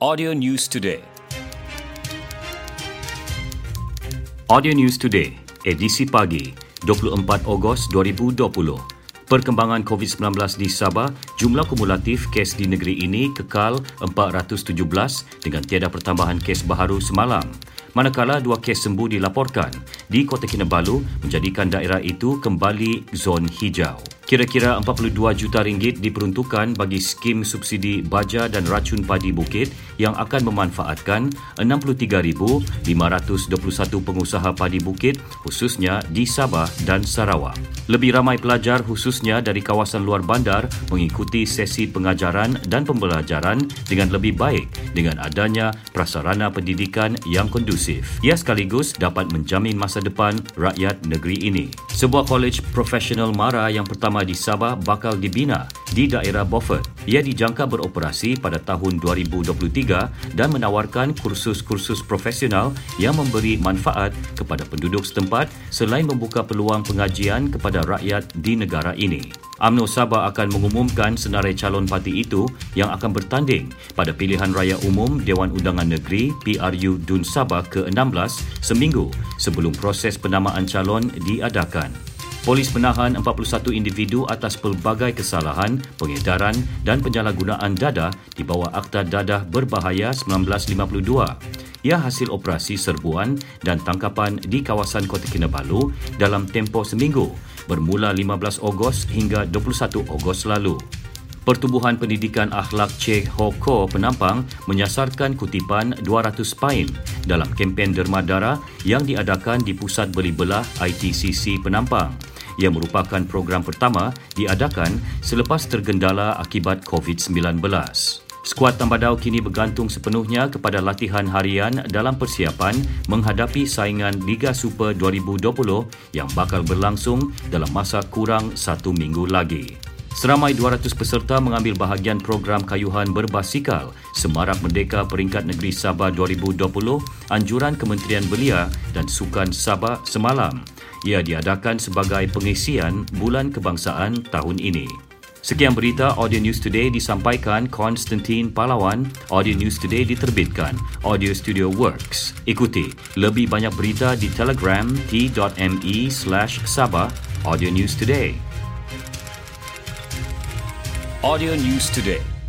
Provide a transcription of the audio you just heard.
Audio News Today. Audio News Today, edisi pagi, 24 Ogos 2020. Perkembangan COVID-19 di Sabah, jumlah kumulatif kes di negeri ini kekal 417 dengan tiada pertambahan kes baharu semalam. Manakala dua kes sembuh dilaporkan di Kota Kinabalu menjadikan daerah itu kembali zon hijau. Kira-kira 42 juta ringgit diperuntukkan bagi skim subsidi baja dan racun padi bukit yang akan memanfaatkan 63,521 pengusaha padi bukit khususnya di Sabah dan Sarawak. Lebih ramai pelajar khususnya dari kawasan luar bandar mengikuti sesi pengajaran dan pembelajaran dengan lebih baik dengan adanya prasarana pendidikan yang kondusif. Ia sekaligus dapat menjamin masa depan rakyat negeri ini. Sebuah kolej profesional MARA yang pertama di Sabah bakal dibina di daerah Beaufort. Ia dijangka beroperasi pada tahun 2023 dan menawarkan kursus-kursus profesional yang memberi manfaat kepada penduduk setempat selain membuka peluang pengajian kepada rakyat di negara ini. UMNO Sabah akan mengumumkan senarai calon parti itu yang akan bertanding pada pilihan raya umum Dewan Undangan Negeri PRU Dun Sabah ke-16 seminggu sebelum proses penamaan calon diadakan. Polis menahan 41 individu atas pelbagai kesalahan, pengedaran dan penyalahgunaan dadah di bawah Akta Dadah Berbahaya 1952. Ia hasil operasi serbuan dan tangkapan di kawasan Kota Kinabalu dalam tempoh seminggu bermula 15 Ogos hingga 21 Ogos lalu. Pertubuhan Pendidikan Akhlak Che Ho Ko Penampang menyasarkan kutipan 200 pain dalam kempen derma darah yang diadakan di Pusat Beli Belah ITCC Penampang yang merupakan program pertama diadakan selepas tergendala akibat COVID-19. Skuad Tambadau kini bergantung sepenuhnya kepada latihan harian dalam persiapan menghadapi saingan Liga Super 2020 yang bakal berlangsung dalam masa kurang satu minggu lagi. Seramai 200 peserta mengambil bahagian program kayuhan berbasikal Semarak Merdeka Peringkat Negeri Sabah 2020 Anjuran Kementerian Belia dan Sukan Sabah semalam. Ia diadakan sebagai pengisian Bulan Kebangsaan tahun ini. Sekian berita Audio News Today disampaikan Konstantin Palawan. Audio News Today diterbitkan Audio Studio Works. Ikuti lebih banyak berita di Telegram t.me slash Sabah Audio News Today. Audio News Today.